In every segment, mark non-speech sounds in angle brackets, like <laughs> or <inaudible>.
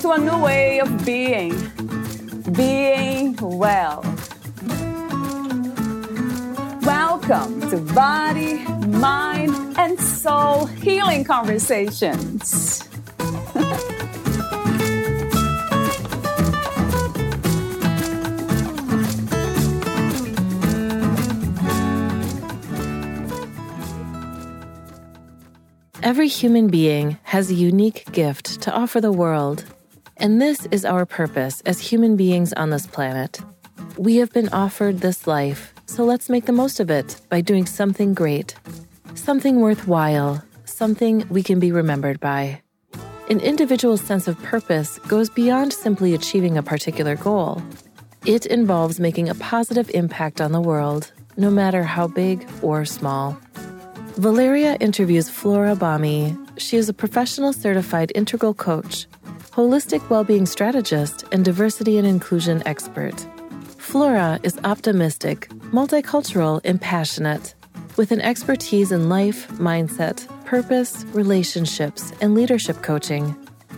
to a new way of being, being well. Welcome to Body, Mind, and Soul Healing Conversations. Every human being has a unique gift to offer the world. And this is our purpose as human beings on this planet. We have been offered this life, so let's make the most of it by doing something great, something worthwhile, something we can be remembered by. An individual's sense of purpose goes beyond simply achieving a particular goal. It involves making a positive impact on the world, no matter how big or small. Valeria interviews Flora Bami. She is a professional certified integral coach holistic well being strategist, and diversity and inclusion expert. Flora is optimistic, multicultural, and passionate, with an expertise in life, mindset, purpose, relationships, and leadership coaching.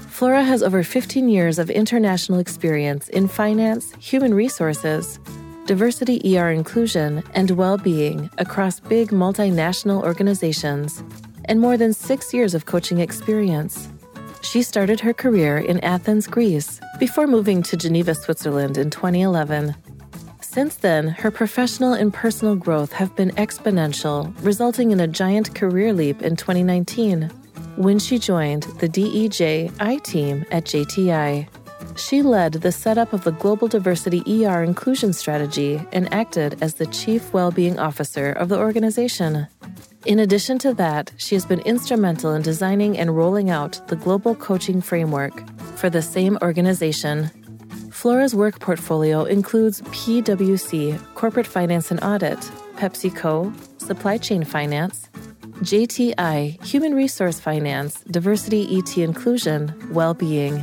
Flora has over 15 years of international experience in finance, human resources, diversity ER inclusion, and well being across big multinational organizations, and more than six years of coaching experience. She started her career in Athens, Greece, before moving to Geneva, Switzerland in 2011. Since then, her professional and personal growth have been exponential, resulting in a giant career leap in 2019 when she joined the DEJ I team at JTI. She led the setup of the Global Diversity ER Inclusion Strategy and acted as the Chief Wellbeing Officer of the organization. In addition to that, she has been instrumental in designing and rolling out the global coaching framework for the same organization. Flora's work portfolio includes PwC, Corporate Finance and Audit, PepsiCo, Supply Chain Finance, JTI, Human Resource Finance, Diversity ET Inclusion, Well-Being,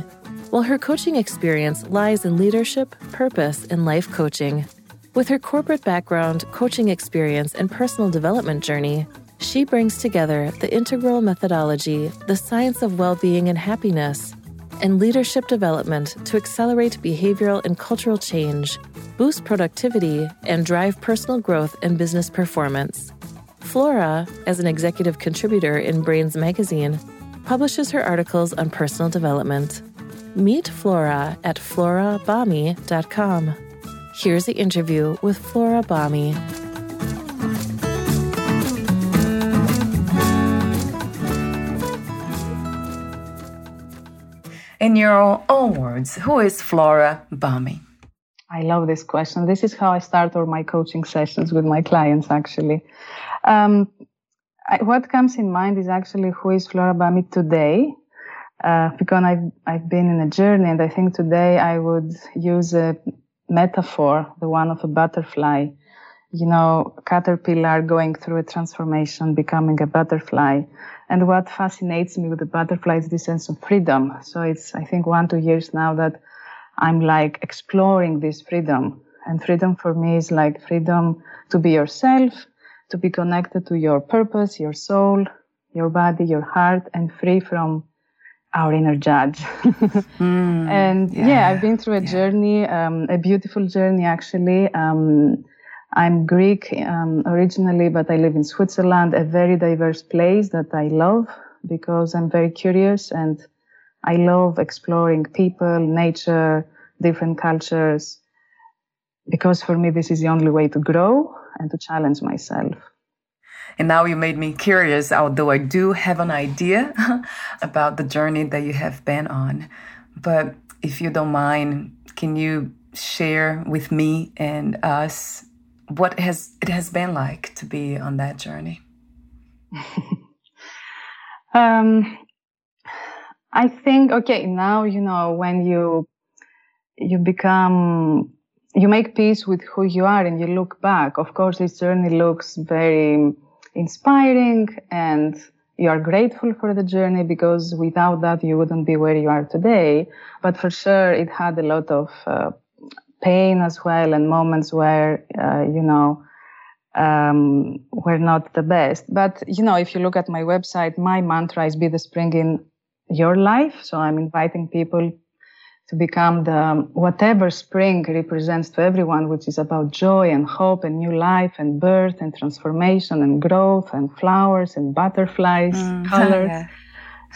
while her coaching experience lies in leadership, purpose, and life coaching. With her corporate background, coaching experience, and personal development journey, she brings together the integral methodology, the science of well being and happiness, and leadership development to accelerate behavioral and cultural change, boost productivity, and drive personal growth and business performance. Flora, as an executive contributor in Brainz magazine, publishes her articles on personal development. Meet Flora at florabami.com. Here's the interview with Flora Bami. In your own words, who is Flora Bami? I love this question. This is how I start all my coaching sessions with my clients, actually. Um, I, what comes in mind is actually who is Flora Bami today, uh, because I've, I've been in a journey, and I think today I would use a metaphor, the one of a butterfly. You know, caterpillar going through a transformation, becoming a butterfly. And what fascinates me with the butterfly is this sense of freedom. So it's, I think, one, two years now that I'm like exploring this freedom. And freedom for me is like freedom to be yourself, to be connected to your purpose, your soul, your body, your heart, and free from our inner judge. <laughs> mm, and yeah. yeah. I've been through a yeah. journey, um, a beautiful journey actually. Um, I'm Greek um, originally, but I live in Switzerland, a very diverse place that I love because I'm very curious and I love exploring people, nature, different cultures, because for me, this is the only way to grow and to challenge myself. And now you made me curious, although I do have an idea <laughs> about the journey that you have been on. But if you don't mind, can you share with me and us what has it has been like to be on that journey? <laughs> um, I think okay now you know when you you become you make peace with who you are and you look back. Of course, this journey looks very inspiring and you are grateful for the journey because without that you wouldn't be where you are today. But for sure, it had a lot of uh, pain as well and moments where, uh, you know, um, were not the best. But, you know, if you look at my website, my mantra is be the spring in your life. So I'm inviting people to become the whatever spring represents to everyone, which is about joy and hope and new life and birth and transformation and growth and flowers and butterflies, mm, <laughs> colors. Yeah.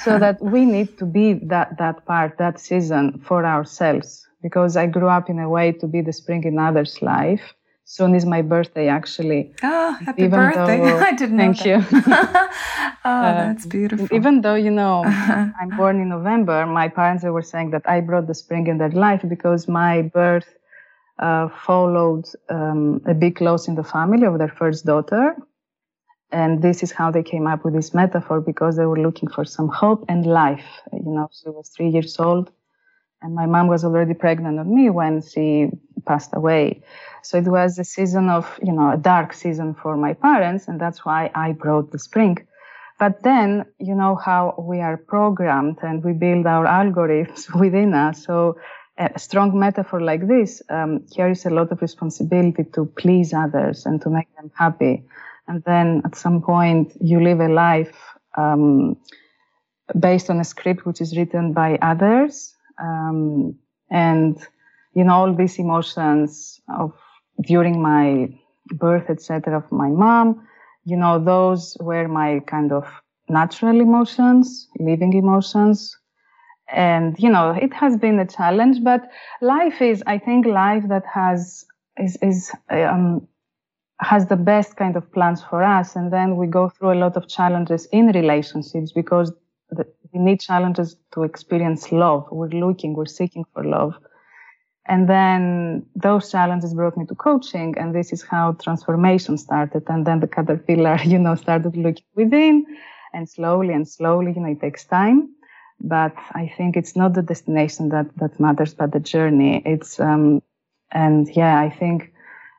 so that we need to be that, that part, that season for ourselves. Because I grew up in a way to be the spring in others' life. Soon is my birthday actually. Oh happy birthday. though, <laughs> i didn't thank know you. Oh <laughs> that's beautiful. even though you know <laughs> i'm born in november my parents were saying that i brought the spring in their life because my birth uh, followed um, a big loss in the family of their first daughter. And this is how they came up with this metaphor because they were looking for some hope and life you know. She was three years old and my mom was already pregnant of me when she passed away so it was a season of, you know, a dark season for my parents, and that's why I brought the spring. But then, you know, how we are programmed and we build our algorithms <laughs> within us. So a strong metaphor like this um, carries a lot of responsibility to please others and to make them happy. And then at some point, you live a life um, based on a script which is written by others. Um, and, you know, all these emotions of during my birth, etc., of my mom, you know, those were my kind of natural emotions, living emotions. And, you know, it has been a challenge, but life is, I think, life that has, is, is, um, has the best kind of plans for us. And then we go through a lot of challenges in relationships because we need challenges to experience love. We're looking, we're seeking for love. And then those challenges brought me to coaching, and this is how transformation started. And then the caterpillar, <laughs> you know, started looking within, and slowly and slowly, you know, it takes time. But I think it's not the destination that that matters, but the journey. It's um, and yeah, I think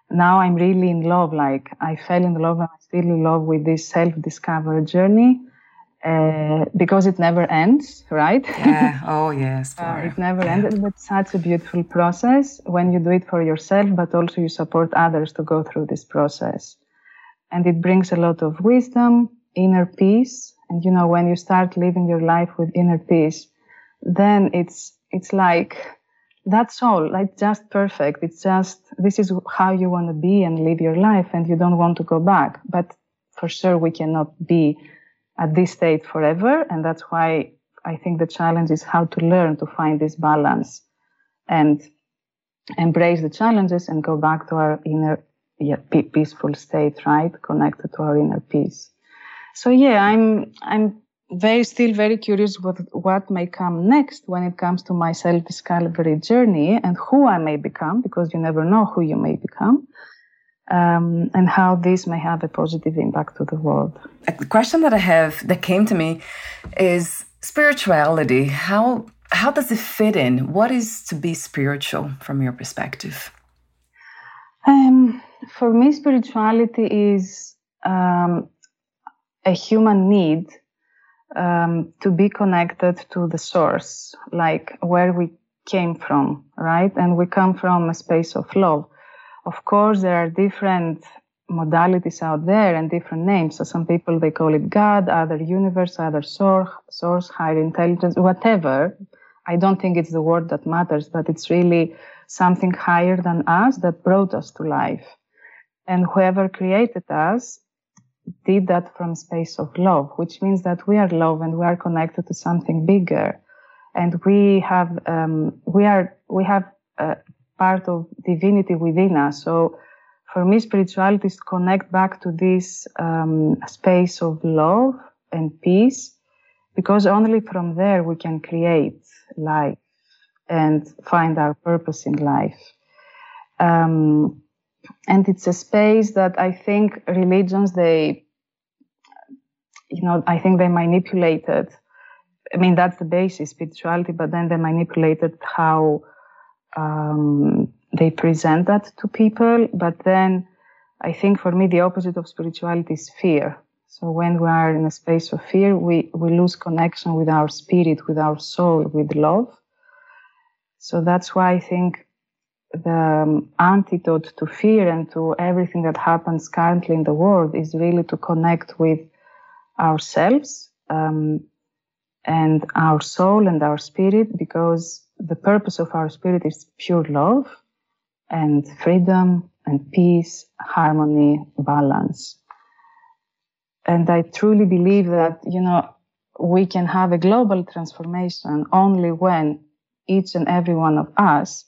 now I'm really in love. Like I fell in love, and I'm still in love with this self-discovery journey uh, because it never ends, right? Yeah. <laughs> Oh, yes. uh, it never yeah. ends, but such a beautiful process when you do it for yourself, but also you support others to go through this process. And it brings a lot of wisdom, inner peace. And you know, when you start living your life with inner peace, then it's, it's like, that's all, like just perfect. It's just, this is how you want to be and live your life and you don't want to go back. But for sure, we cannot be at this state forever. And that's why I think the challenge is how to learn to find this balance and embrace the challenges and go back to our inner yeah, peaceful state, right? Connected to our inner peace. So yeah, I'm, I'm very, still very curious what, what may come next when it comes to my self-discovery journey and who I may become, because you never know who you may become um, and how this may have a positive impact to the world. A question that I have that came to me is spirituality. How how does it fit in? What is to be spiritual from your perspective? Um, for me, spirituality is um, a human need um, to be connected to the source, like where we came from, right? And we come from a space of love. Of course, there are different modalities out there and different names. So some people they call it God, other universe, other source, source, higher intelligence, whatever. I don't think it's the word that matters, but it's really something higher than us that brought us to life. And whoever created us did that from space of love, which means that we are love and we are connected to something bigger. And we have, um, we are, we have uh, part of divinity within us. So for me, spirituality is to connect back to this um, space of love and peace, because only from there we can create life and find our purpose in life. Um, and it's a space that I think religions, they, you know, I think they manipulated. I mean, that's the basis, spirituality, but then they manipulated how um, they present that to people. But then I think for me, the opposite of spirituality is fear. So when we are in a space of fear, we, we lose connection with our spirit, with our soul, with love. So that's why I think the um, antidote to fear and to everything that happens currently in the world is really to connect with ourselves um, and our soul and our spirit because the purpose of our spirit is pure love and freedom and peace, harmony, balance. And I truly believe that, you know, we can have a global transformation only when each and every one of us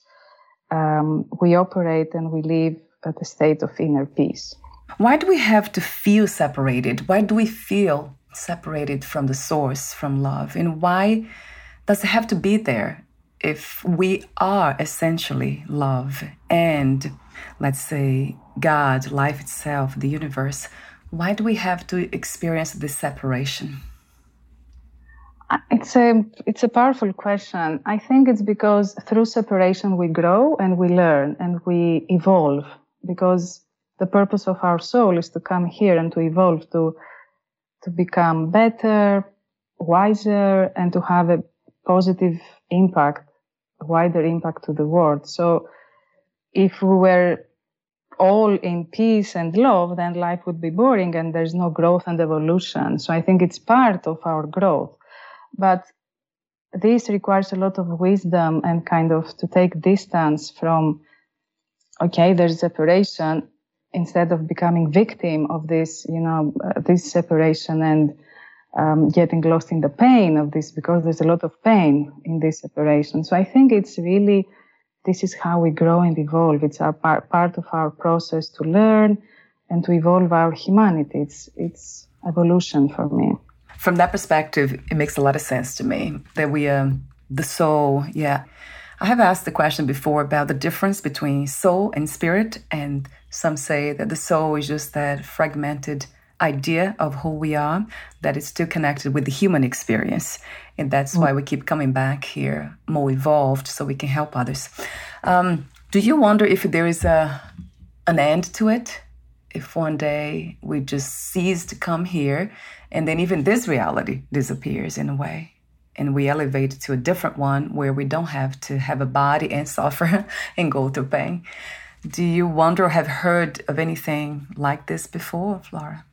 um, we operate and we live at a state of inner peace. Why do we have to feel separated? Why do we feel separated from the source, from love? And why does it have to be there if we are essentially love and, let's say, God, life itself, the universe? Why do we have to experience this separation? It's a it's a powerful question. I think it's because through separation we grow and we learn and we evolve because the purpose of our soul is to come here and to evolve to to become better, wiser and to have a positive impact, wider impact to the world. So if we were all in peace and love, then life would be boring and there's no growth and evolution. So I think it's part of our growth. But this requires a lot of wisdom and kind of to take distance from, okay, there's separation instead of becoming victim of this, you know, uh, this separation and um, getting lost in the pain of this because there's a lot of pain in this separation. So I think it's really, this is how we grow and evolve. It's our part, part of our process to learn and to evolve our humanity. It's, it's evolution for me from that perspective, it makes a lot of sense to me that we, um, the soul, yeah. I have asked the question before about the difference between soul and spirit, and some say that the soul is just that fragmented idea of who we are, that is still connected with the human experience. And that's why we keep coming back here, more evolved, so we can help others. Um, do you wonder if there is a an end to it? If one day we just cease to come here and then even this reality disappears in a way. And we elevate to a different one where we don't have to have a body and <laughs> suffer and go through pain. Do you wonder or have heard of anything like this before, Flora?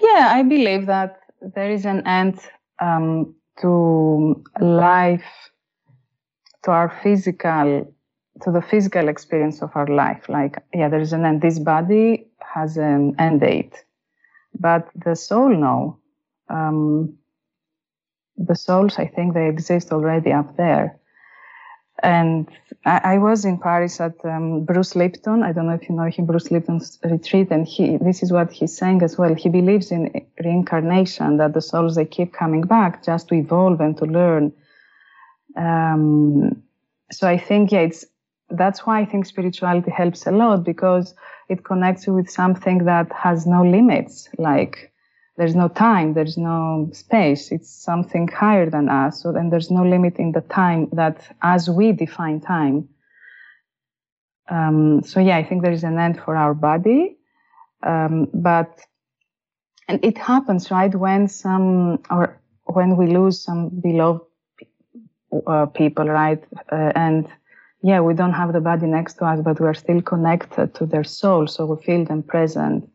Yeah, I believe that there is an end um, to life, to our physical, to the physical experience of our life. Like, yeah, there is an end. This body has an end date but the soul, no. Um, the souls, I think they exist already up there. And I, I was in Paris at um, Bruce Lipton. I don't know if you know him, Bruce Lipton's retreat. And he, this is what he's saying as well. He believes in reincarnation, that the souls, they keep coming back just to evolve and to learn. Um, so I think, yeah, it's, that's why I think spirituality helps a lot because it connects you with something that has no limits, like there's no time, there's no space. It's something higher than us. So then there's no limit in the time that as we define time. Um, so yeah, I think there is an end for our body. Um, but, and it happens, right? When some, or when we lose some beloved uh, people, right? Uh, and yeah, we don't have the body next to us, but we are still connected to their soul, so we feel them present,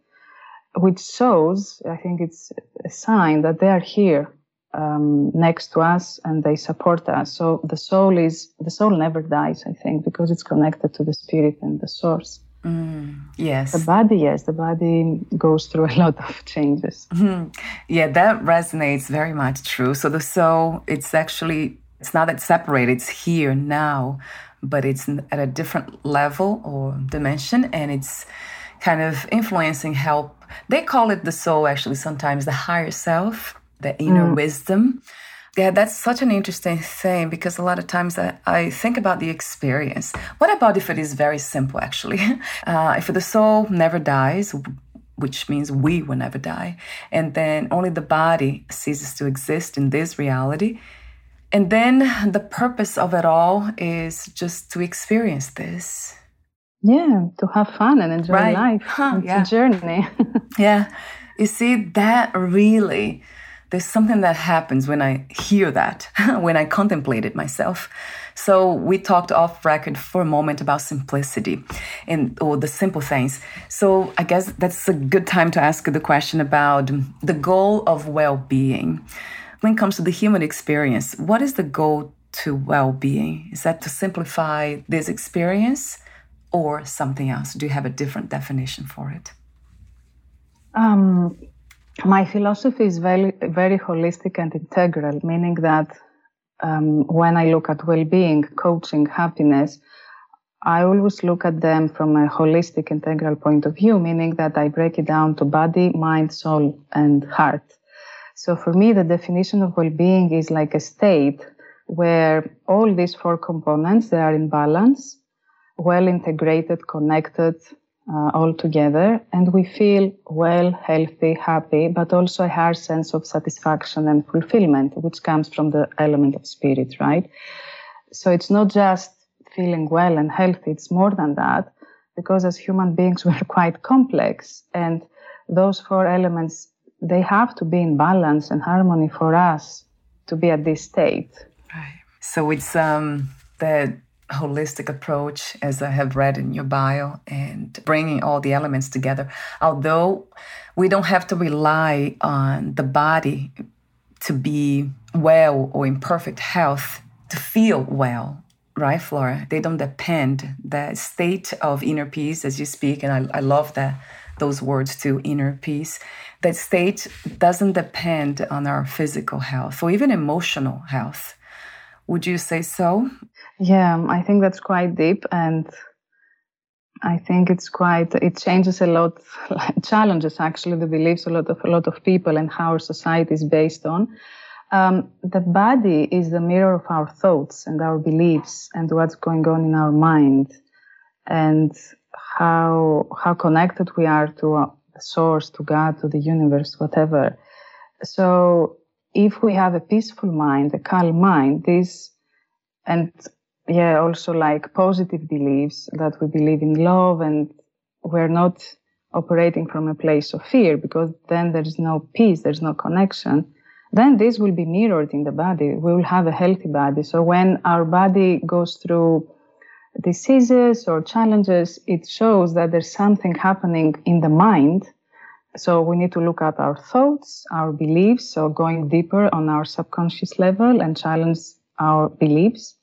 which shows, I think it's a sign that they are here um, next to us and they support us. So the soul is, the soul never dies, I think, because it's connected to the spirit and the source. Mm, yes. The body, yes, the body goes through a <laughs> lot of changes. Mm-hmm. Yeah, that resonates very much true. So the soul, it's actually, it's not that separated, it's here now but it's at a different level or dimension and it's kind of influencing help they call it the soul actually sometimes the higher self the inner mm. wisdom yeah that's such an interesting thing because a lot of times I, I, think about the experience what about if it is very simple actually <laughs> uh, if the soul never dies which means we will never die and then only the body ceases to exist in this reality And then the purpose of it all is just to experience this. Yeah, to have fun and enjoy Right. life. Huh, it's yeah. a journey. <laughs> Yeah. You see, that really, there's something that happens when I hear that, <laughs> when I contemplate it myself. So we talked off record for a moment about simplicity and or the simple things. So I guess that's a good time to ask the question about the goal of well-being. When it comes to the human experience, what is the goal to well-being? Is that to simplify this experience or something else? Do you have a different definition for it? Um, my philosophy is very, very holistic and integral, meaning that um, when I look at well-being, coaching, happiness, I always look at them from a holistic, integral point of view, meaning that I break it down to body, mind, soul, and heart. So for me, the definition of well-being is like a state where all these four components they are in balance, well integrated, connected, uh, all together, and we feel well, healthy, happy, but also a higher sense of satisfaction and fulfillment, which comes from the element of spirit, right? So it's not just feeling well and healthy, it's more than that, because as human beings, <laughs> we're quite complex, and those four elements they have to be in balance and harmony for us to be at this state. Right. So it's um, the holistic approach, as I have read in your bio, and bringing all the elements together. Although we don't have to rely on the body to be well or in perfect health to feel well, right, Flora? They don't depend. The state of inner peace, as you speak, and I, I love that those words too, inner peace. That state doesn't depend on our physical health or even emotional health. Would you say so? Yeah, I think that's quite deep, and I think it's quite. It changes a lot, <laughs> challenges actually the beliefs a lot of a lot of people and how our society is based on. Um, the body is the mirror of our thoughts and our beliefs and what's going on in our mind, and how how connected we are to uh, the source, to God, to the universe, whatever. So if we have a peaceful mind, a calm mind, this and yeah, also like positive beliefs that we believe in love and we're not operating from a place of fear because then there's no peace, there's no connection. Then this will be mirrored in the body. We will have a healthy body. So when our body goes through diseases or challenges, it shows that there's something happening in the mind. So we need to look at our thoughts, our beliefs, so going deeper on our subconscious level and challenge our beliefs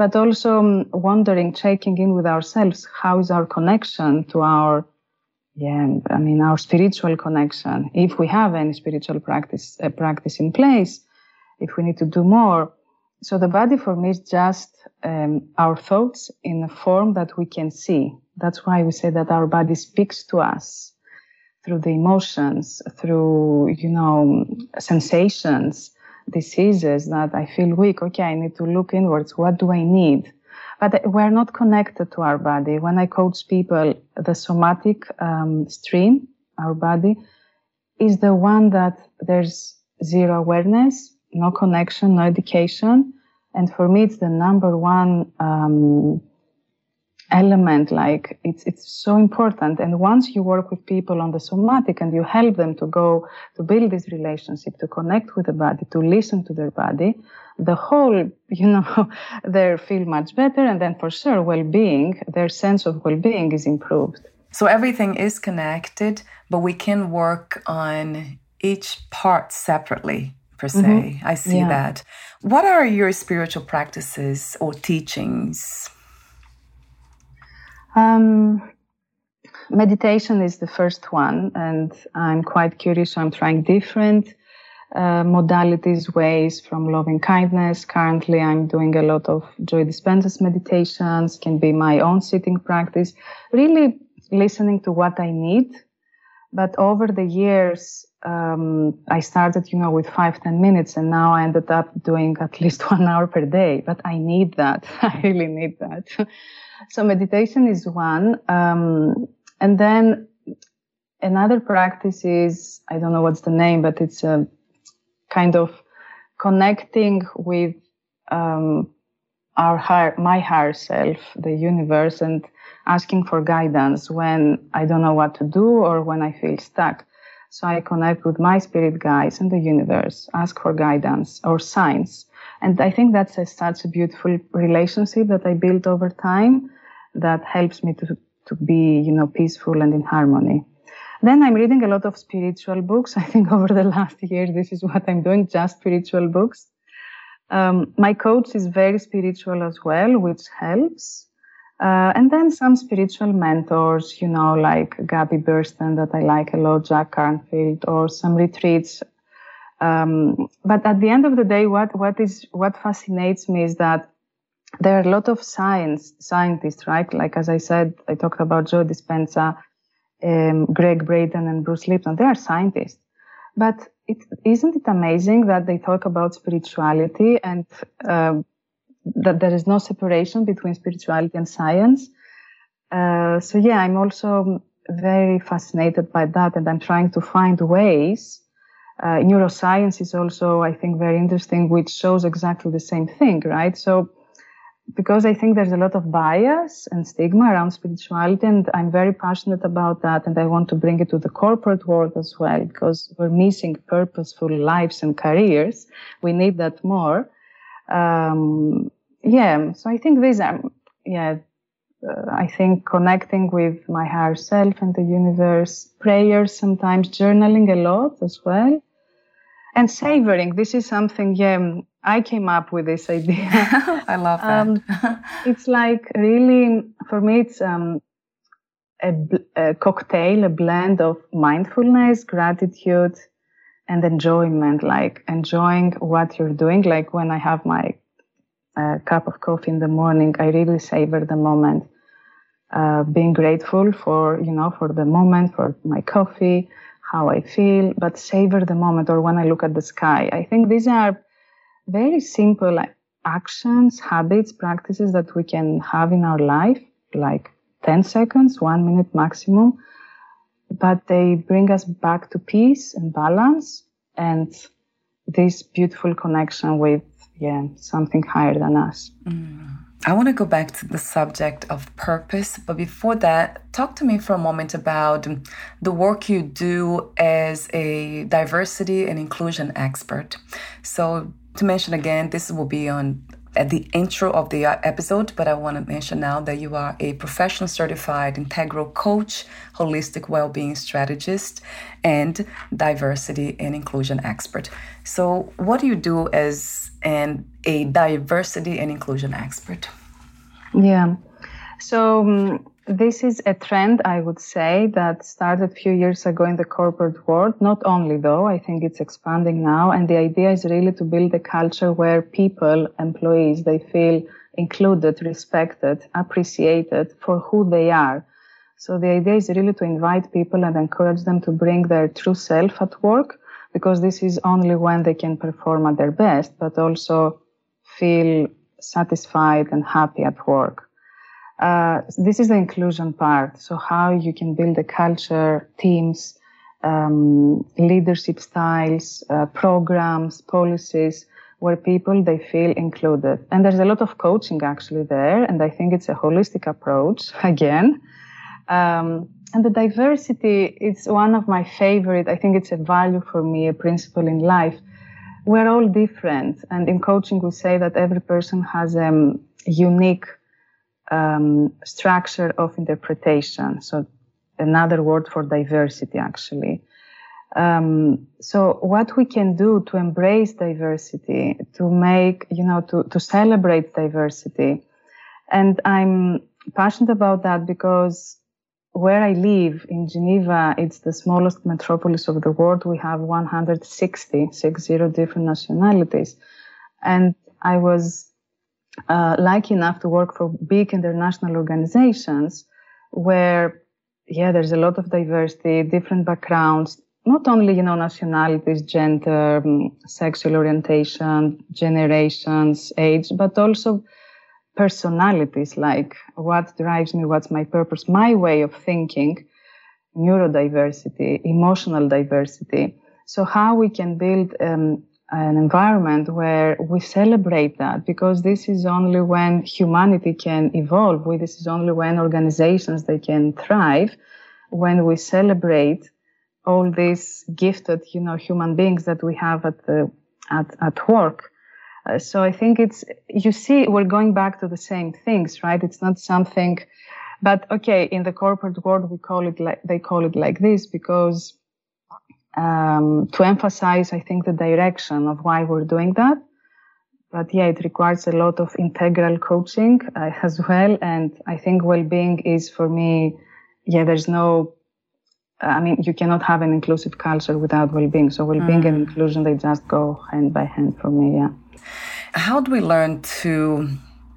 but also um, wondering, checking in with ourselves, how is our connection to our, yeah, I mean, our spiritual connection. If we have any spiritual practice, uh, practice in place, if we need to do more. So the body for me is just um, our thoughts in a form that we can see. That's why we say that our body speaks to us through the emotions, through, you know, sensations diseases that I feel weak. Okay, I need to look inwards. What do I need? But we're not connected to our body. When I coach people, the somatic um, stream, our body, is the one that there's zero awareness, no connection, no education. And for me, it's the number one um, element like it's it's so important. And once you work with people on the somatic and you help them to go to build this relationship to connect with the body to listen to their body the whole <laughs> you know they feel much better. And then for sure well-being their sense of well-being is improved. So everything is connected but we can work on each part separately per se. Mm-hmm. i see yeah. that. What are your spiritual practices or teachings um, meditation is the first one, and I'm quite curious. So I'm trying different uh, modalities, ways from loving kindness. Currently, I'm doing a lot of Joe Dispenza's meditations, can be my own sitting practice, really listening to what I need. But over the years, um, I started, you know, with five, ten minutes, and now I ended up doing at least <laughs> one hour per day. But I need that. <laughs> I really need that. So meditation is one. Um, and then another practice is, I don't know what's the name, but it's a kind of connecting with um, our higher, my higher self, the universe, and asking for guidance when I don't know what to do or when I feel stuck. So I connect with my spirit guides and the universe, ask for guidance or signs. And I think that's a, such a beautiful relationship that I built over time that helps me to, to be, you know, peaceful and in harmony. Then I'm reading a lot of spiritual books. <laughs> I think over the last year, this is what I'm doing, just spiritual books. Um, my coach is very spiritual as well, which helps. Uh, and then some spiritual mentors, you know, like Gabby Bernstein that I like a lot, Jack Canfield, or some retreats. Um, but at the end of the day, what, what is, what fascinates me is that there are a lot of science, scientists, right? Like, as I said, I talked about Joe Dispenza, um, Gregg Braden and Bruce Lipton. They are scientists. But it, isn't it amazing that they talk about spirituality and uh, that there is no separation between spirituality and science? Uh, so yeah, I'm also very fascinated by that, and I'm trying to find ways. Uh, neuroscience is also, I think, very interesting, which shows exactly the same thing, right? So because I think there's a lot of bias and stigma around spirituality, and I'm very passionate about that, and I want to bring it to the corporate world as well, because we're missing purposeful lives and careers. We need that more. Um, yeah, so I think these are, yeah, uh, I think connecting with my higher self and the universe, prayers sometimes, journaling a lot as well, and savoring. This is something, yeah, I came up with this idea. <laughs> I love that. Um, it's like really, for me, it's um, a, a, cocktail, a blend of mindfulness, gratitude, and enjoyment. Like enjoying what you're doing. Like when I have my uh, cup of coffee in the morning, I really savor the moment. Uh, being grateful for you know for the moment, for my coffee, how I feel, but savor the moment. Or when I look at the sky, I think these are very simple actions, habits, practices that we can have in our life, like 10 seconds, one minute maximum, but they bring us back to peace and balance and this beautiful connection with yeah something higher than us. Mm. I want to go back to the subject of purpose, but before that, talk to me for a moment about the work you do as a diversity and inclusion expert. So, to mention again, this will be on at the intro of the uh, episode, but I want to mention now that you are a professional certified integral coach, holistic well-being strategist, and diversity and inclusion expert. So, what do you do as an a diversity and inclusion expert? Yeah. So, um, this is a trend, I would say, that started a few years ago in the corporate world. Not only though, I think it's expanding now. And the idea is really to build a culture where people, employees, they feel included, respected, appreciated for who they are. So the idea is really to invite people and encourage them to bring their true self at work because this is only when they can perform at their best, but also feel satisfied and happy at work. Uh, this is the inclusion part. So how you can build a culture, teams, um, leadership styles, uh, programs, policies where people they feel included. And there's a lot of coaching actually there, and I think it's a holistic approach <laughs> again. Um, and the diversity it's one of my favorite. I think it's a value for me, a principle in life. We're all different, and in coaching we say that every person has a um, unique um, structure of interpretation. So another word for diversity, actually. Um, so what we can do to embrace diversity, to make, you know, to, to celebrate diversity. And I'm passionate about that because where I live in Geneva, it's the smallest metropolis of the world. We have 160, 60 different nationalities. And I was uh, lucky enough to work for big international organizations where, yeah, there's a lot of diversity, different backgrounds, not only, you know, nationalities, gender, um, sexual orientation, generations, age, but also personalities like what drives me, what's my purpose, my way of thinking, neurodiversity, emotional diversity. So how we can build um, an environment where we celebrate that because this is only when humanity can evolve this is only when organizations they can thrive when we celebrate all these gifted you know human beings that we have at the at, at work. Uh, so i think it's you see we're going back to the same things right? It's not something but okay in the corporate world we call it like they call it like this because um, to emphasize, I think, the direction of why we're doing that. But yeah, it requires a lot of integral coaching uh, as well. And I think well-being is for me, yeah, there's no, I mean, you cannot have an inclusive culture without well-being. So well-being mm. and inclusion, they just go hand by hand for me. Yeah. How do we learn to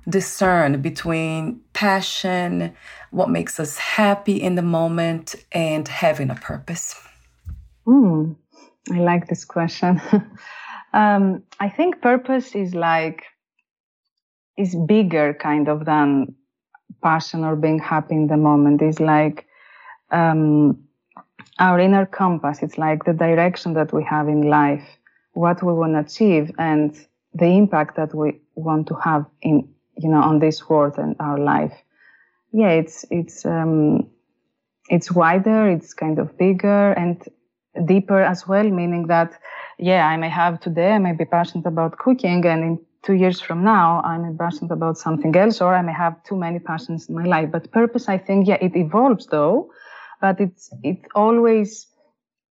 discern between passion, what makes us happy in the moment, and having a purpose? Hmm, I like this question. <laughs> um, I think purpose is like is bigger kind of than passion or being happy in the moment. Is like um, our inner compass. It's like the direction that we have in life, what we want to achieve, and the impact that we want to have in you know on this world and our life. Yeah, it's it's um, it's wider. It's kind of bigger and deeper as well, meaning that, yeah, I may have today, I may be passionate about cooking, and in two years from now, I'm passionate about something else, or I may have too many passions in my life. But purpose, I think, yeah, it evolves though, but it's, it always,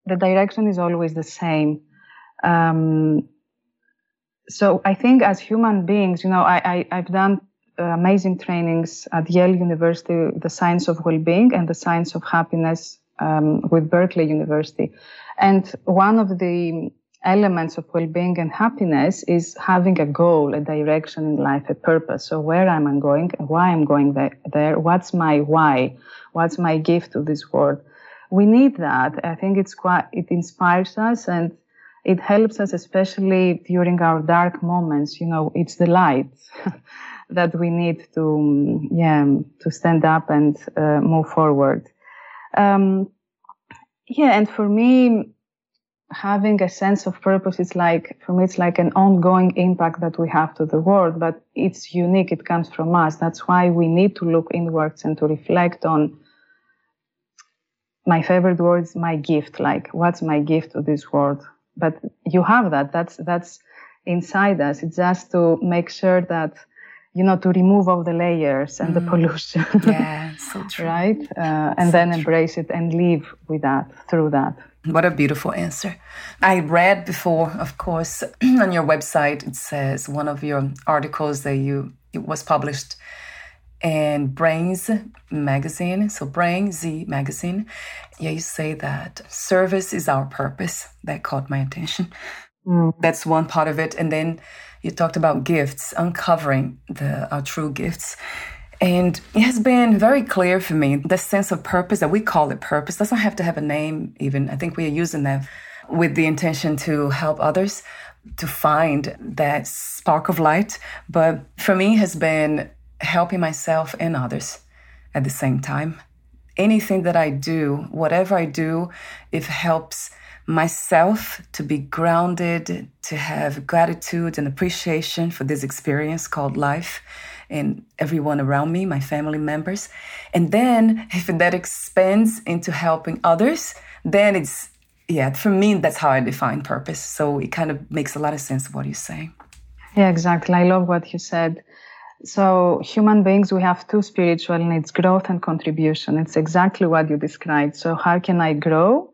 the direction is always the same. Um, so I think as human beings, you know, I, I, have done amazing trainings at Yale University, the science of well-being and the science of happiness um, with Berkeley University. And one of the elements of well-being and happiness is having a goal, a direction in life, a purpose. So where am I going? Why am I'm going there? What's my why? What's my gift to this world? We need that. I think it's quite, it inspires us and it helps us, especially during our dark moments. You know, it's the light <laughs> that we need to, yeah, to stand up and uh, move forward. Um, yeah, and for me, having a sense of purpose is like for me it's like an ongoing impact that we have to the world but it's unique. It comes from us. That's why we need to look inwards and to reflect on my favorite words my gift like what's my gift to this world? But you have that. That's that's inside us. It's just to make sure that you know, to remove all the layers and mm. the pollution. <laughs> yeah, <laughs> so true. right? Uh, and so then embrace true. it and live with that, through that. What a beautiful answer. I read before, of course, <clears throat> on your website, it says one of your articles that you, it was published in Brainz magazine. So Brain Z magazine. Yeah, you say that service is our purpose. That caught my attention. Mm. That's one part of it. And then you talked about gifts, uncovering the our true gifts. And it has been very clear for me the sense of purpose that we call it purpose doesn't have to have a name, even. I think we are using that with the intention to help others to find that spark of light. But for me, has been helping myself and others at the same time. Anything that I do, whatever I do, if it helps myself to be grounded, to have gratitude and appreciation for this experience called life and everyone around me, my family members. And then if that expands into helping others, then it's, yeah, for me, that's how I define purpose. So it kind of makes a lot of sense what you say. Yeah, exactly. I love what you said. So, human beings, we have two spiritual needs growth and contribution. It's exactly what you described. So, how can I grow?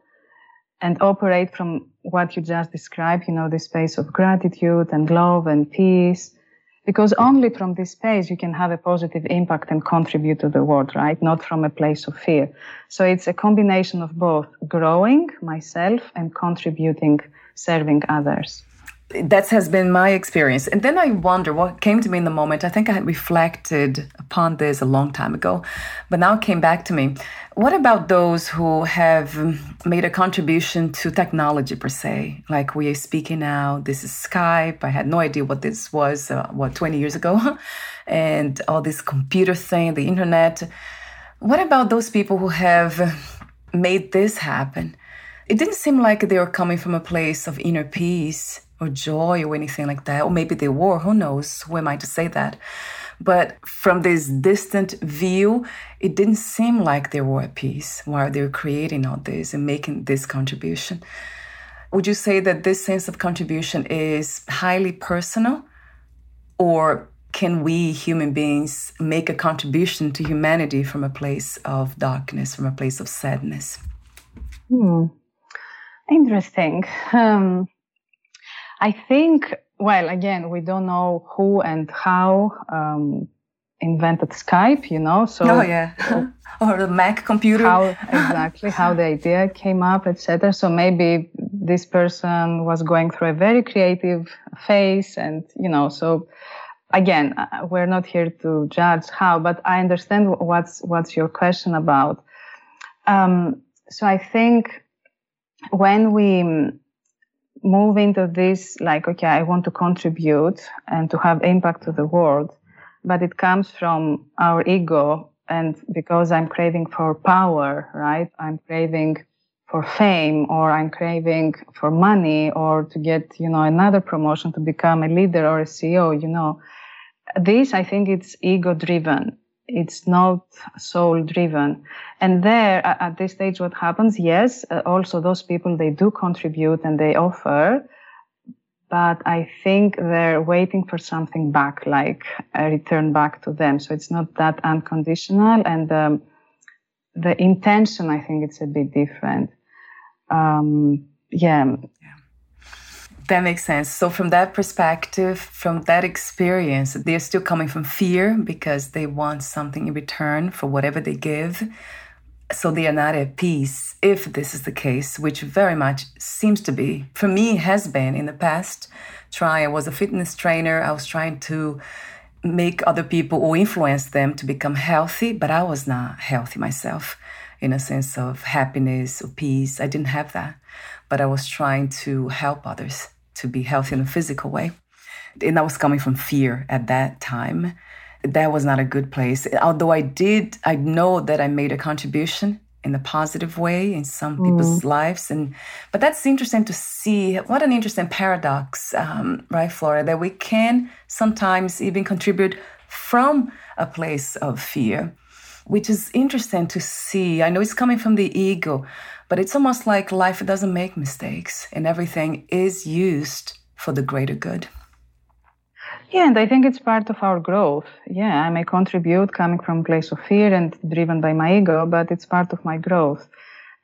And operate from what you just described, you know, the space of gratitude and love and peace. Because only from this space you can have a positive impact and contribute to the world, right? Not from a place of fear. So it's a combination of both growing myself and contributing, serving others that has been my experience. And then I wonder what came to me in the moment. I think I had reflected upon this a long time ago, but now it came back to me. What about those who have made a contribution to technology per se? Like we are speaking now, this is Skype. I had no idea what this was, uh, what, 20 years ago? <laughs> and all this computer thing, the internet. What about those people who have made this happen? It didn't seem like they were coming from a place of inner peace or joy or anything like that. Or maybe they were, who knows? Who am I to say that? But from this distant view, it didn't seem like they were at peace while they were creating all this and making this contribution. Would you say that this sense of contribution is highly personal? Or can we human beings make a contribution to humanity from a place of darkness, from a place of sadness? Hmm. Interesting. Um, I think, well, again, we don't know who and how um, invented Skype, you know. So, oh yeah, <laughs> or the Mac computer. How <laughs> exactly how the idea came up, etc. So maybe this person was going through a very creative phase, and you know, so again, uh, we're not here to judge how, but I understand what's what's your question about. Um, so I think when we move into this, like, okay, I want to contribute and to have impact to the world, but it comes from our ego, and because I'm craving for power, right? I'm craving for fame or I'm craving for money or to get, you know, another promotion to become a leader or a CEO, you know, this, I think it's ego driven. It's not soul driven. And there, at this stage, what happens? Yes, uh, also those people, they do contribute and they offer, but I think they're waiting for something back, like a return back to them. So it's not that unconditional. And um, the intention, I think it's a bit different. Um, yeah. That makes sense. So, from that perspective, from that experience, they're still coming from fear because they want something in return for whatever they give. So, they are not at peace if this is the case, which very much seems to be. For me, has been in the past. Try, I was a fitness trainer, I was trying to make other people or influence them to become healthy, but I was not healthy myself in a sense of happiness or peace. I didn't have that, but I was trying to help others to be healthy in a physical way. And that was coming from fear at that time. That was not a good place. Although I did, I know that I made a contribution in a positive way in some mm. people's lives and but that's interesting to see what an interesting paradox um, right flora that we can sometimes even contribute from a place of fear which is interesting to see i know it's coming from the ego but it's almost like life doesn't make mistakes and everything is used for the greater good. Yeah, and I think it's part of our growth. Yeah, I may contribute coming from a place of fear and driven by my ego, but it's part of my growth.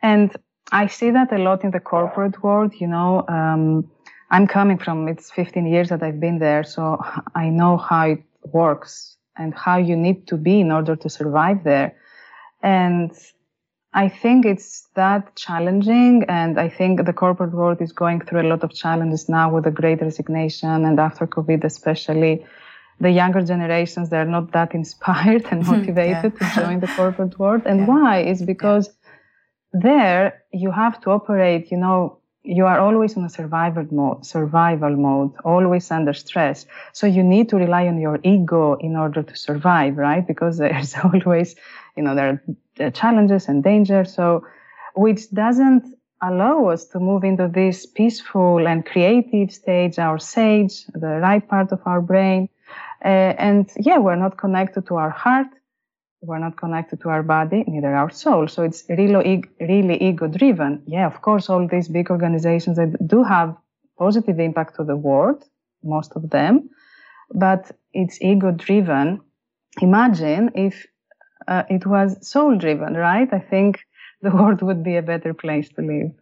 And I see that a lot in the corporate world. You know, um, I'm coming from, it's 15 years that I've been there, so I know how it works and how you need to be in order to survive there. And I think it's that challenging. And I think the corporate world is going through a lot of challenges now with the great resignation and after COVID, especially. The younger generations, they're not that <laughs> inspired and <laughs> motivated yeah. to join the corporate world. And yeah. why? Is because yeah. there you have to operate, you know, you are always in a survival mode, survival mode, always under stress. So you need to rely on your ego in order to survive, right? Because <laughs> there's always, you know, there are challenges and dangers. So, which doesn't allow us to move into this peaceful and creative stage, our sage, the right part of our brain. Uh, and yeah, we're not connected to our heart we're not connected to our body, neither our soul. So it's really, really ego driven. Yeah, of course, all these big organizations that do have positive impact to the world, most of them, but it's ego driven. Imagine if uh, it was soul driven, right? I think the <laughs> world would be a better place to live.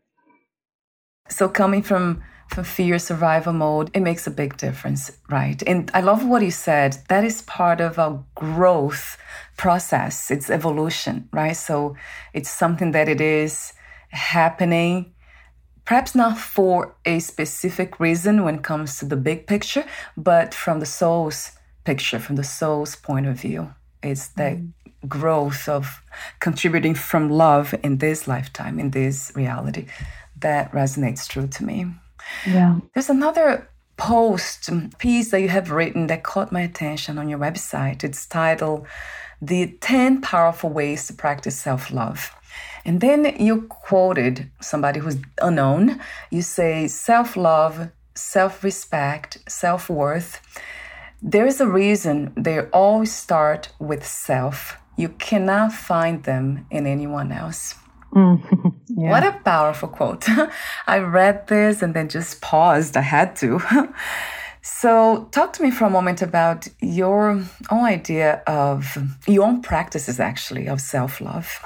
So coming from for fear survival mode, it makes a big difference, right? And I love what you said. That is part of our growth process. It's evolution, right? So it's something that it is happening, perhaps not for a specific reason when it comes to the big picture, but from the soul's picture, from the soul's point of view. It's that mm. Growth of contributing from love in this lifetime, in this reality that resonates true to me. Yeah. There's another post um, piece that you have written that caught my attention on your website. It's titled The 10 Powerful Ways to Practice Self Love. And then you quoted somebody who's unknown. You say, Self love self respect, self worth, there is a reason they all start with self. You cannot find them in anyone else. Mm, <laughs> yeah. What a powerful quote. <laughs> I read this and then just paused. I had to. <laughs> so, talk to me for a moment about your own idea of your own practices, actually, of self love.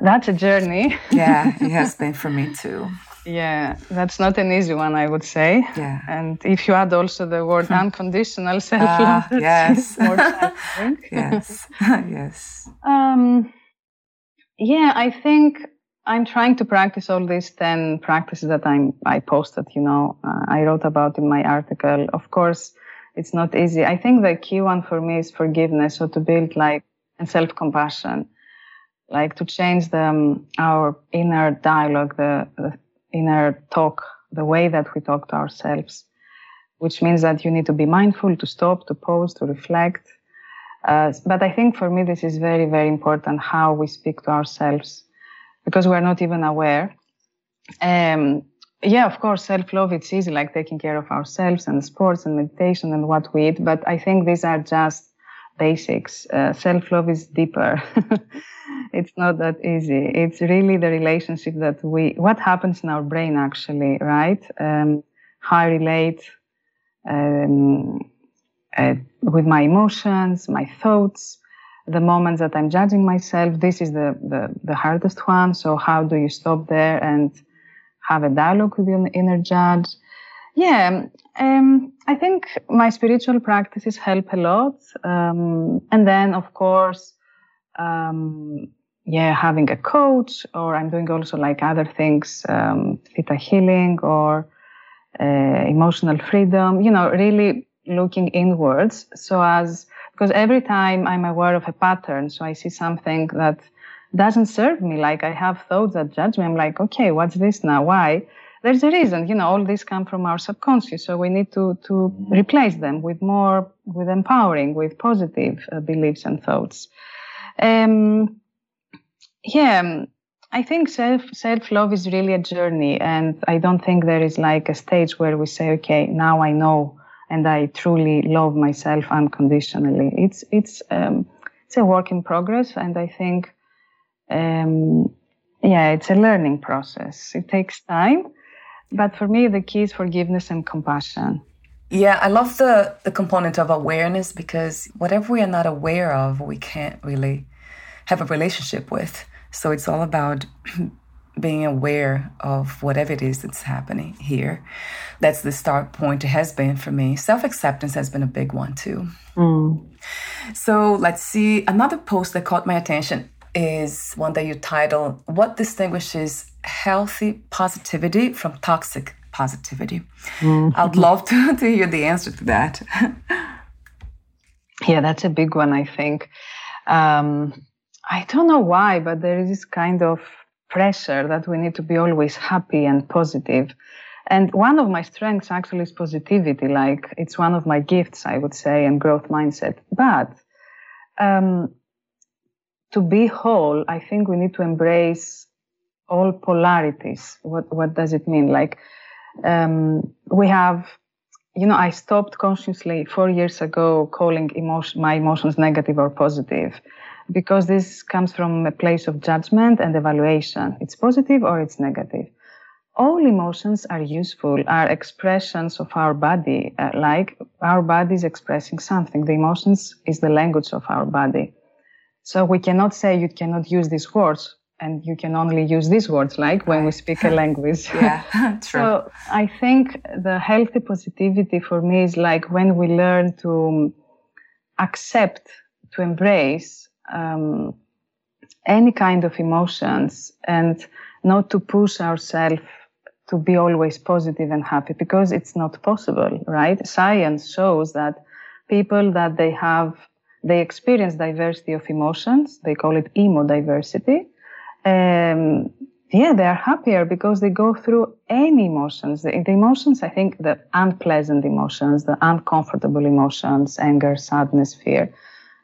That's a journey. yeah, it has been for me too. Yeah, that's not an easy one, I would say. Yeah. And if you add also the word <laughs> unconditional self love, uh, <laughs> yes. <laughs> yes. yes. Um, yeah, I think I'm trying to practice all these 10 practices that I'm, I posted, you know, uh, I wrote about in my article. Of course, it's not easy. I think the key one for me is forgiveness. So to build like and self compassion, like to change the, um, our inner dialogue, the, the inner talk, the way that we talk to ourselves, which means that you need to be mindful, to stop, to pause, to reflect. Uh, but I think for me, this is very, very important how we speak to ourselves because we're not even aware. Um, yeah, of course, self love, it's easy, like taking care of ourselves and sports and meditation and what we eat. But I think these are just basics. Uh, self love is deeper. <laughs> it's not that easy. It's really the relationship that we, what happens in our brain actually, right? Um, how I relate um, uh, with my emotions, my thoughts, the moments that I'm judging myself. This is the, the, the hardest one. So how do you stop there and have a dialogue with your inner judge? Yeah, um, I think my spiritual practices help a lot. Um, and then, of course, um, yeah, having a coach, or I'm doing also like other things, um, theta healing or uh, emotional freedom, you know, really looking inwards so as, because every time I'm aware of a pattern, so I see something that doesn't serve me, like I have thoughts that judge me, I'm like, okay, what's this now? Why? There's a reason, you know, all these come from our subconscious, so we need to, to replace them with more, with empowering, with positive uh, beliefs and thoughts. Um, yeah, I think self self love is really a journey, and I don't think there is like a stage where we say, okay, now I know and I truly love myself unconditionally. It's it's um, it's a work in progress, and I think, um, yeah, it's a learning process. It takes time, but for me, the key is forgiveness and compassion. Yeah, I love the the component of awareness because whatever we are not aware of, we can't really have a relationship with. So it's all about <clears throat> being aware of whatever it is that's happening here. That's the start point. It has been for me. Self acceptance has been a big one too. Mm. So let's see. Another post that caught my attention is one that you title What Distinguishes Healthy Positivity from Toxic Positivity. Mm. I'd love to, <laughs> to hear the answer to that. yeah, that's a big one, I think. Um, I don't know why, but there is this kind of pressure that we need to be always happy and positive. And one of my strengths actually is positivity. Like it's one of my gifts, I would say, and growth mindset. But um, to be whole, I think we need to embrace all polarities. What what does it mean? Like um, we have, you know, I stopped consciously four years ago calling emotion, my emotions negative or positive because this comes from a place of judgment and evaluation. It's positive or it's negative. All emotions are useful, are expressions of our body, uh, like our body is expressing something. The emotions is the language of our body. So we cannot say you cannot use these words and you can only use these words like when we speak a <laughs> language. yeah, true. <laughs> So I think the healthy positivity for me is like when we learn to accept, to embrace um, any kind of emotions and not to push ourselves to be always positive and happy because it's not possible, right? Science shows that people that they have, they experience diversity of emotions. They call it emodiversity. Um, yeah, they are happier because they go through any emotions. The, the, emotions, I think, the unpleasant emotions, the uncomfortable emotions, anger, sadness, fear,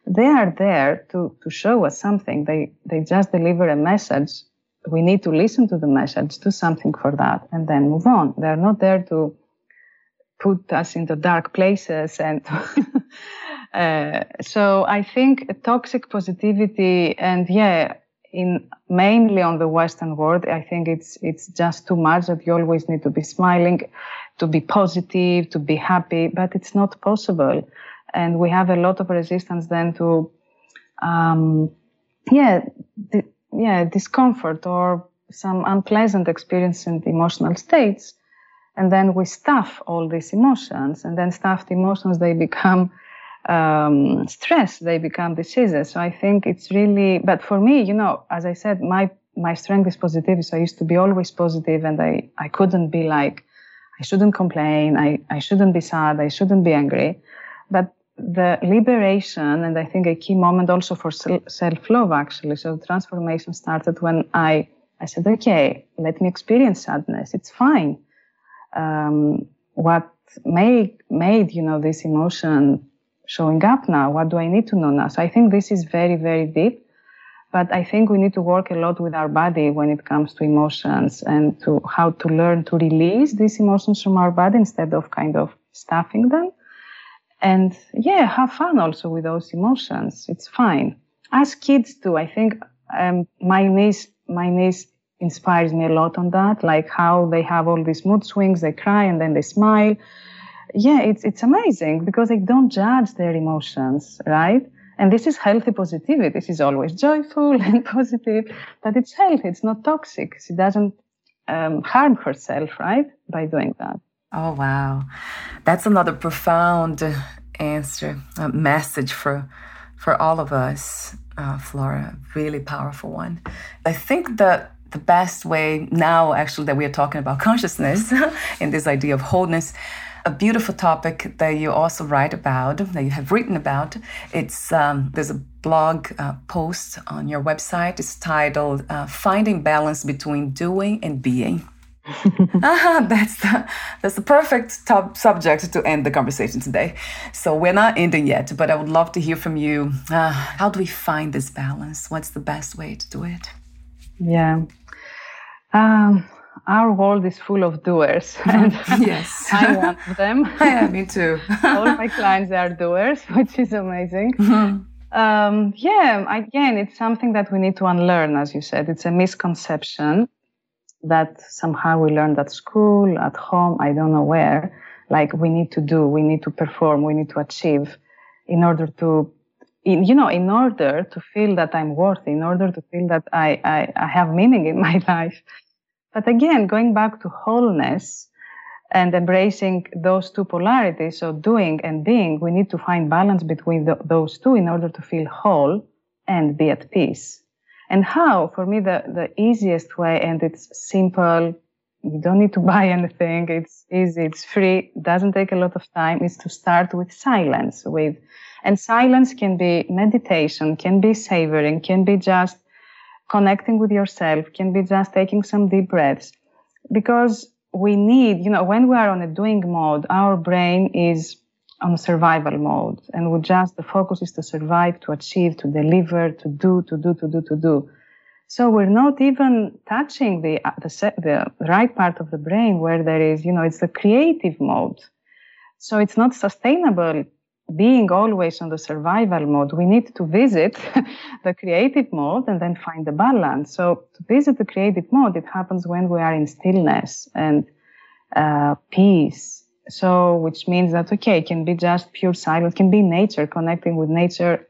they are there to, to show us something. They, they just deliver a message we need to listen to the message, do something for that, and then move on. They're not there to put us into dark places and <laughs> uh, so i think toxic positivity and yeah in mainly on the western world i think it's it's just too much that you always need to be smiling to be positive to be happy but it's not possible and we have a lot of resistance then to um, yeah yeah, discomfort or some unpleasant experience and emotional states. And then we stuff all these emotions, and then stuffed emotions, they become um, stress, they become diseases. So I think it's really, but for me, you know, as I said, my my strength is positivity. So I used to be always positive, and I I couldn't be like, I shouldn't complain, I I shouldn't be sad, I shouldn't be angry. But the liberation, and I think a key moment also for self love, actually. So transformation started when I, I said, okay, let me experience sadness. It's fine. Um, what made, made, you know, this emotion showing up now? What do I need to know now? So I think this is very, very deep. But I think we need to work a lot with our body when it comes to emotions and to how to learn to release these emotions from our body instead of kind of stuffing them and yeah have fun also with those emotions it's fine as kids too i think um, my niece my niece inspires me a lot on that like how they have all these mood swings they cry and then they smile yeah it's it's amazing because they don't judge their emotions right and this is healthy positivity this is always joyful <laughs> and positive but it's healthy it's not toxic she doesn't um, harm herself right by doing that Oh, wow. That's another profound answer, a message for, for all of us, uh, Flora. Really powerful one. I think that the best way now, actually, that we are talking about consciousness <laughs> and this idea of wholeness, a beautiful topic that you also write about, that you have written about. It's um, there's a blog uh, post on your website. It's titled uh, "Finding Balance Between Doing and Being." ah, <laughs> that's the, that's the perfect top subject to end the conversation today. So we're not ending yet, but I would love to hear from you. Uh, how do we find this balance? What's the best way to do it? Yeah. Um, our world is full of doers, <laughs> and yes, <laughs> I'm one of them. <laughs> yeah, me too. All my clients are doers, which is amazing. Mm-hmm. Um, yeah, again, it's something that we need to unlearn, as you said. It's a misconception that somehow we learned at school, at home, I don't know where, like we need to do, we need to perform, we need to achieve in order to, in, you know, in order to feel that I'm worthy, in order to feel that I, I, I have meaning in my life. But again, going back to wholeness and embracing those two polarities, so doing and being, we need to find balance between the, those two in order to feel whole and be at peace. And how? For me, the, the easiest way, and it's simple, you don't need to <laughs> buy anything, it's easy, it's free, doesn't take a lot of time, is to start with silence. With, and silence can be meditation, can be savoring, can be just connecting with yourself, can be just taking some deep breaths. Because we need, you know, when we are on a doing mode, our brain is on survival mode. And we just the focus is to survive to achieve to deliver to do to do to do to do. So we're not even touching the, uh, the the right part of the brain where there is you know it's the creative mode. So it's not sustainable being always on the survival mode we need to visit <laughs> the creative mode and then find the balance so to visit the creative mode it happens when we are in stillness and uh, peace so, which means that, okay, it can be just pure silence, it can be nature, connecting with nature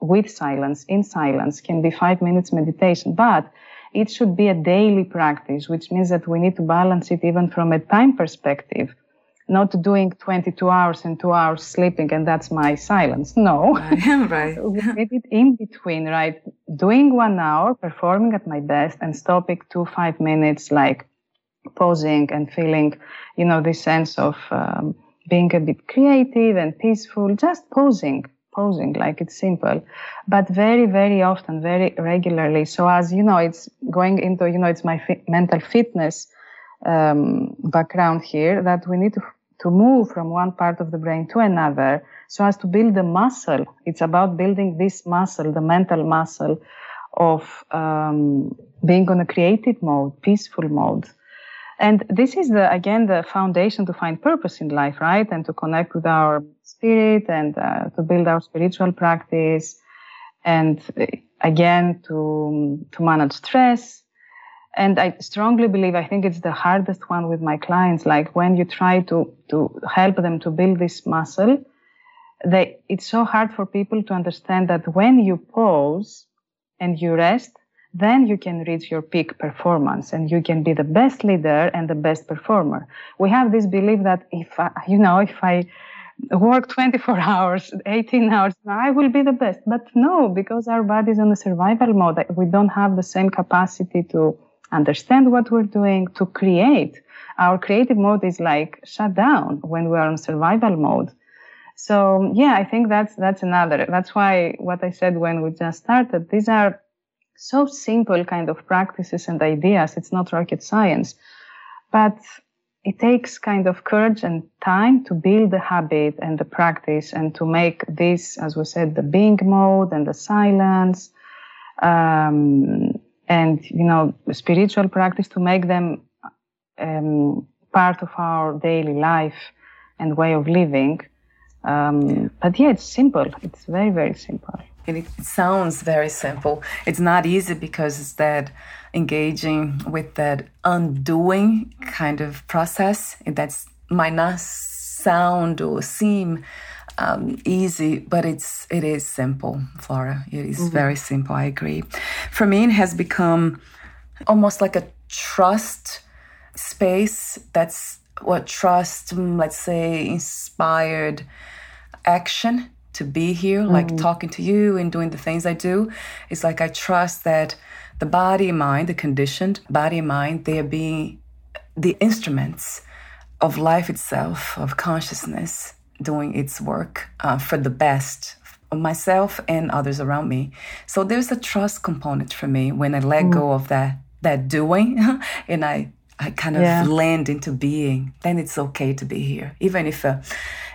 with silence, in silence, can be five minutes meditation, but it should be a daily practice, which means that we need to balance it even from a time perspective. Not doing 22 hours and two hours sleeping and that's my silence. No. <laughs> right. <laughs> we it in between, right? Doing one hour, performing at my best and stopping two, five minutes, like pausing and feeling, you know, this sense of um, being a bit creative and peaceful, just pausing, pausing, like it's simple, but very, very often, very regularly. So as you know, it's going into, you know, it's my fi- mental fitness um, background here that we need to to move from one part of the brain to another so as to build the muscle. It's about building this muscle, the mental muscle of um, being on a creative mode, peaceful mode. And this is the again the foundation to find purpose in life, right? And to connect with our spirit and uh, to build our spiritual practice, and uh, again to to manage stress. And I strongly believe I think it's the hardest one with my clients. Like when you try to to help them to build this muscle, they it's so hard for people to understand that when you pause and you rest then you can reach your peak performance and you can be the best leader and the best performer. We have this belief that if I, you know, if I work 24 <laughs> hours, 18 hours, I will be the best. But no, because our body is on a survival mode. We don't have the same capacity to understand what we're doing, to create. Our creative mode is like shut down when we are on survival mode. So yeah, I think that's that's another. That's why what I said when we just started, these are so simple kind of practices and ideas. It's not rocket science, but it takes kind of courage and time to build the habit and the practice and to make this, as we said, the being mode and the silence, um, and you know, spiritual practice to make them um, part of our daily life and way of living. Um, but yeah, it's simple. It's very, very simple. And it sounds very simple. It's not easy because it's that engaging with that undoing kind of process that might not sound or seem um, easy, but it's it is simple, Flora. It is mm-hmm. very simple. I agree. For me, it has become almost like a trust space. That's what trust, let's say, inspired action to be here, mm like talking to you and doing the things I do. It's like I trust that the body and mind, the conditioned body and mind, they are being the instruments of life itself, of consciousness, doing its work uh, for the best of myself and others around me. So there's a trust component for me when I let mm. go of that that doing <laughs> and I I kind of yeah. land into being, then it's okay to be here. Even if uh,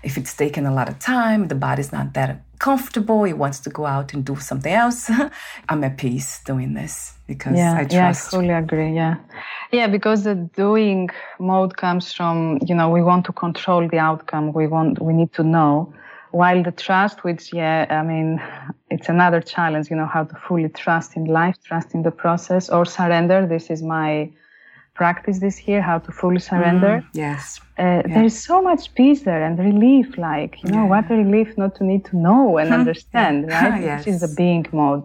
if it's taken a lot of time, the body's not that comfortable, it wants to go out and do something else. <laughs> I'm at peace doing this because yeah, I trust. Yeah, I fully agree. Yeah. Yeah, because the doing mode comes from, you know, we want to control the outcome. We want, we need to know. While the trust, which, yeah, I mean, it's another challenge, you know, how to fully trust in life, trust in the process or surrender. This is my, practice this here, how to fully surrender. Mm, yes. Uh, yeah. There's so much peace there and relief, like, you know, yeah. what a relief not to need to know and <laughs> understand, <laughs> right? yes. Which is the being mode.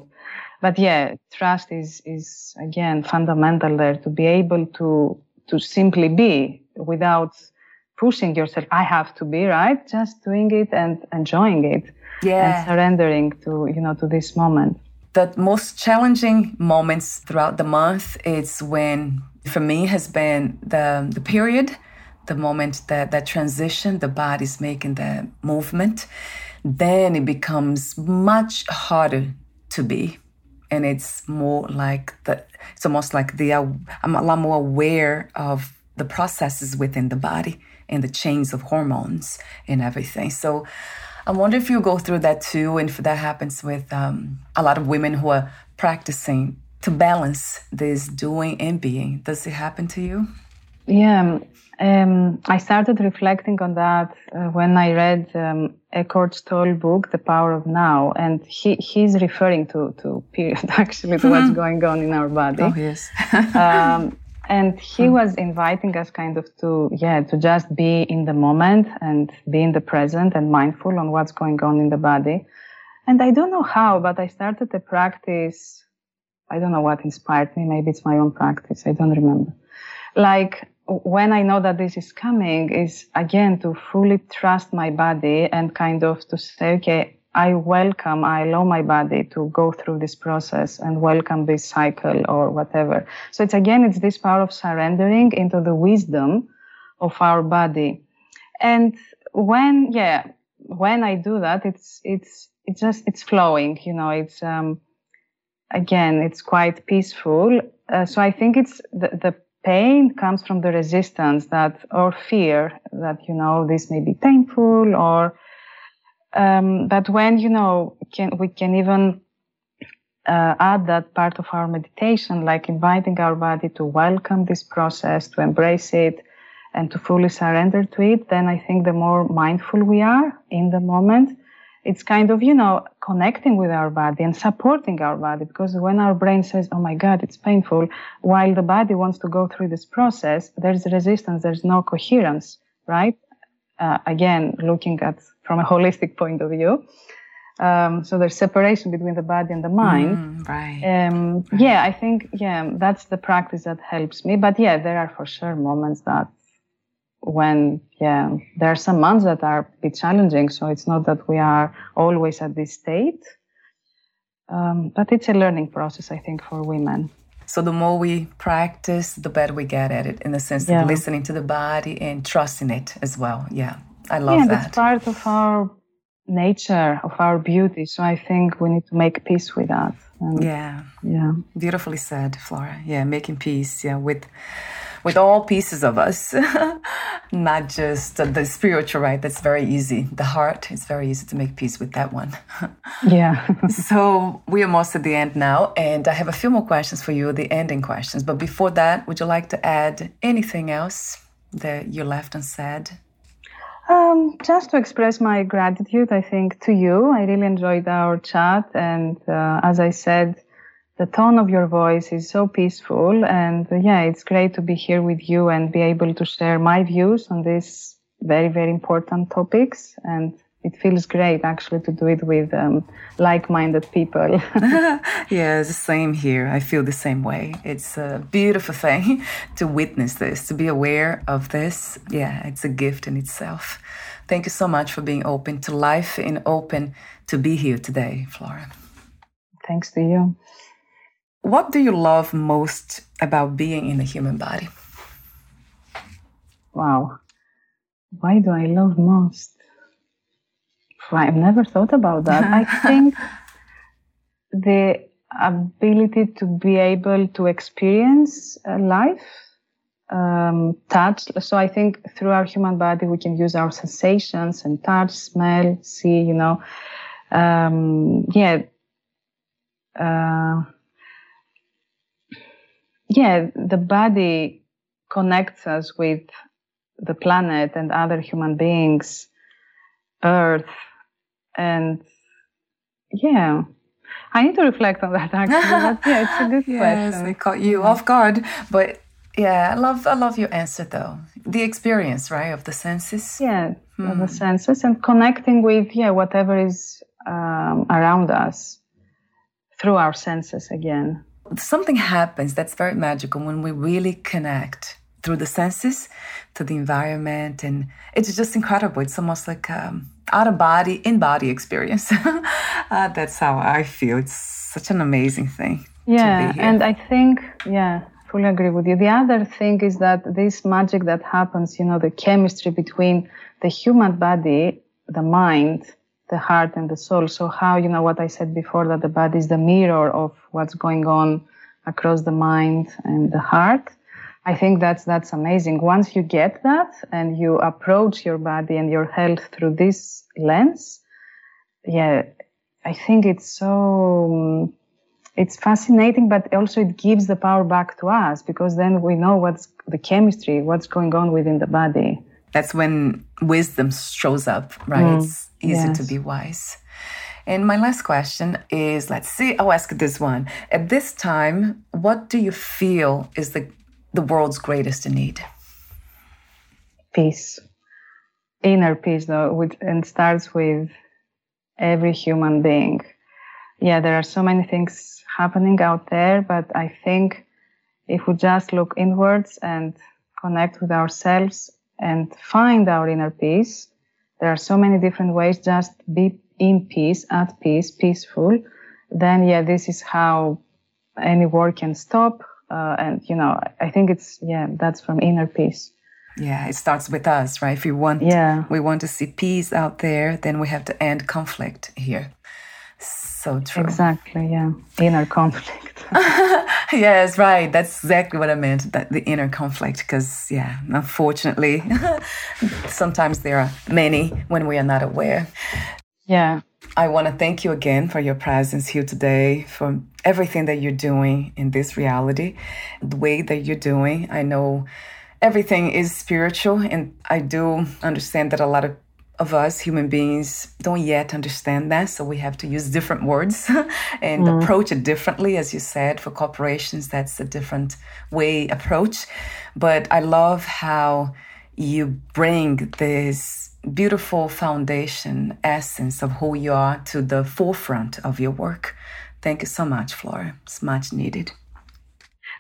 But yeah, trust is, is again fundamental there to be able to, to simply be without pushing yourself. I have to be, right? Just doing it and enjoying it. Yeah. And surrendering to, you know, to this moment. The most challenging moments throughout the month is when for me has been the the period the moment that that transition the body's making the movement. Then it becomes much harder to be. And it's more like the it's almost like the i'm a lot more aware of the processes within the body and the chains of hormones and everything. So i wonder if you go through that too and if that happens with um, a lot of women who are practicing to balance this doing and being. Does it happen to you? Yeah, um, I started reflecting on that uh, when I read um, Eckhart Tolle book, The Power of Now, and he he's referring to to period <laughs> actually to what's going on in our body. Oh yes. <laughs> um, and he hmm. was inviting us kind of to yeah to just be in the moment and be in the present and mindful on what's going on in the body. And I don't know how, but I started the practice I don't know what inspired me. Maybe it's my own practice. I don't remember. Like when I know that this is coming is again to fully trust my body and kind of to say, okay, I welcome, I allow my body to go through this process and welcome this cycle or whatever. So it's again, it's this power of surrendering into the wisdom of our body. And when, yeah, when I do that, it's, it's, it's just, it's flowing, you know, it's, um, again, it's quite peaceful. Uh, so I think it's the, the pain comes from the resistance that or fear that you know this may be painful or um, but when you know can we can even uh, add that part of our meditation, like inviting our body to welcome this process, to embrace it, and to fully surrender to it, then I think the more mindful we are in the moment, it's kind of, you know, connecting with our body and supporting our body. Because when our brain says, oh my God, it's painful, while the body wants to go through this process, there's resistance, there's no coherence, right? Uh, again, looking at from a holistic point of view. Um, so there's separation between the body and the mind. Mm, right. Um, right. Yeah, I think yeah, that's the practice that helps me. But yeah, there are for sure moments that when yeah, there are some months that are a bit challenging. So it's not that we are always at this state, um, but it's a learning process, I think, for women. So the more we practice, the better we get at it. In the sense yeah. of listening to the body and trusting it as well. Yeah, I love yeah, that. that's part of our nature of our beauty. So I think we need to make peace with that. And yeah. Yeah. Beautifully said, Flora. Yeah, making peace, yeah, with with all pieces of us, <laughs> not just the spiritual, right? That's very easy. The heart, it's very easy to make peace with that one. <laughs> yeah. <laughs> so we are almost at the end now, and I have a few more questions for you, the ending questions. But before that, would you like to add anything else that you left unsaid? Um, just to express my gratitude, I think, to you. I really enjoyed our chat. And uh, as I said, the tone of your voice is so peaceful. And uh, yeah, it's great to be here with you and be able to share my views on these very, very important topics. And it feels great actually to do it with um, like-minded people. <laughs> <laughs> yeah, it's the same here. I feel the same way. It's a beautiful thing <laughs> to witness this, to be aware of this. Yeah, it's a gift in itself. Thank you so much for being open to life and open to be here today, Flora. Thanks to you. What do you love most about being in the human body? Wow. Why do I love most? I've never thought about that. I <laughs> think the ability to be able to experience life, um, touch. So I think through our human body, we can use our sensations and touch, smell, see, you know. Um, yeah. Uh, yeah, the body connects us with the planet and other human beings, Earth, and yeah, I need to reflect on that actually. but yeah, it's a good <laughs> yes, question. I caught you off guard, but yeah, I love I love your answer though. The experience, right, of the senses. Yeah, hmm. of the senses and connecting with yeah whatever is um, around us through our senses again. Something happens that's very magical when we really connect through the senses to the environment, and it's just incredible. It's almost like um, out of body, in body experience. <laughs> uh, that's how I feel. It's such an amazing thing. Yeah, and I think, yeah, fully agree with you. The other thing is that this magic that happens, you know, the chemistry between the human body, the mind, the heart, and the soul. So, how, you know, what I said before that the body is the mirror of what's going on across the mind and the heart I think that's that's amazing. Once you get that and you approach your body and your health through this lens, yeah, I think it's so it's fascinating, but also it gives the power back to us because then we know what's the chemistry, what's going on within the body. That's when wisdom shows up, right? Mm, it's easy yes. to be wise. And my last question is let's see, I'll ask this one. At this time, what do you feel is the the world's greatest need? Peace. Inner peace, though, which, and starts with every human being. Yeah, there are so many things happening out there, but I think if we just look inwards and connect with ourselves and find our inner peace, there are so many different ways. Just be in peace, at peace, peaceful. Then, yeah, this is how any war can stop uh, and you know i think it's yeah that's from inner peace. Yeah it starts with us right? If we want yeah. we want to see peace out there then we have to end conflict here. So true. Exactly yeah. Inner conflict <laughs> yes right that's exactly what i meant that the inner conflict because yeah unfortunately <laughs> sometimes there are many when we are not aware Yeah. I want to thank you again for your presence here today, for everything that you're doing in this reality, the way that you're doing. I know everything is spiritual, and I do understand that a lot of of us human beings don't yet understand that so we have to use different words <laughs> and mm. approach it differently as you said for corporations that's a different way approach. But i love how you bring this beautiful foundation essence of who you are to the forefront of your work. Thank you so much flora. It's much needed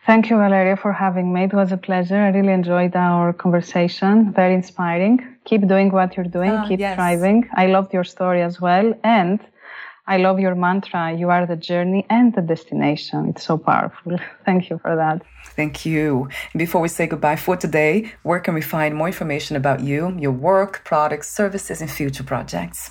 Thank you, Valeria, for having me. It was a pleasure. I really enjoyed our conversation. Very inspiring. Keep doing what you're doing. Oh, Keep yes. thriving. I loved your story as well. And I love your mantra. You are the journey and the destination. It's so powerful. <laughs> Thank you for that. Thank you. Before we say goodbye for today, where can we find more information about you, your work, products, services, and future projects?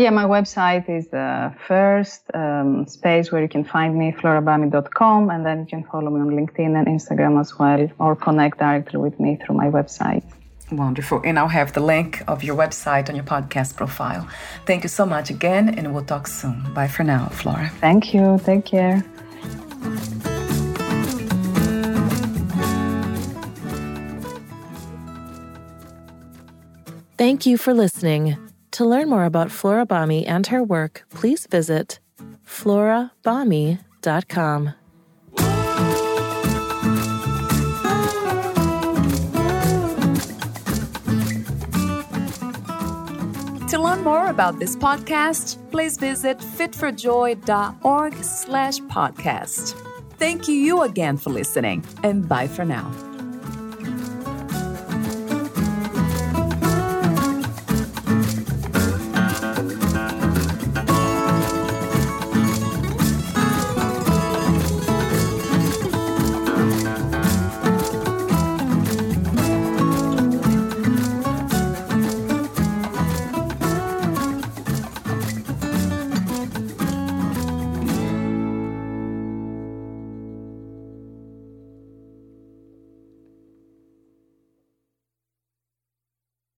Yeah, my website is the first um, space where you can find me, florabami.com, and then you can follow me on LinkedIn and Instagram as well, or connect directly with me through my website. Wonderful. And I'll have the link of your website on your podcast profile. Thank you so much again, and we'll talk soon. Bye for now, Flora. Thank you. Take care. Thank you for listening. To learn more about Flora Bami and her work, please visit florabami.com. To learn more about this podcast, please visit fitforjoy.org slash podcast. Thank you again for listening, and bye for now.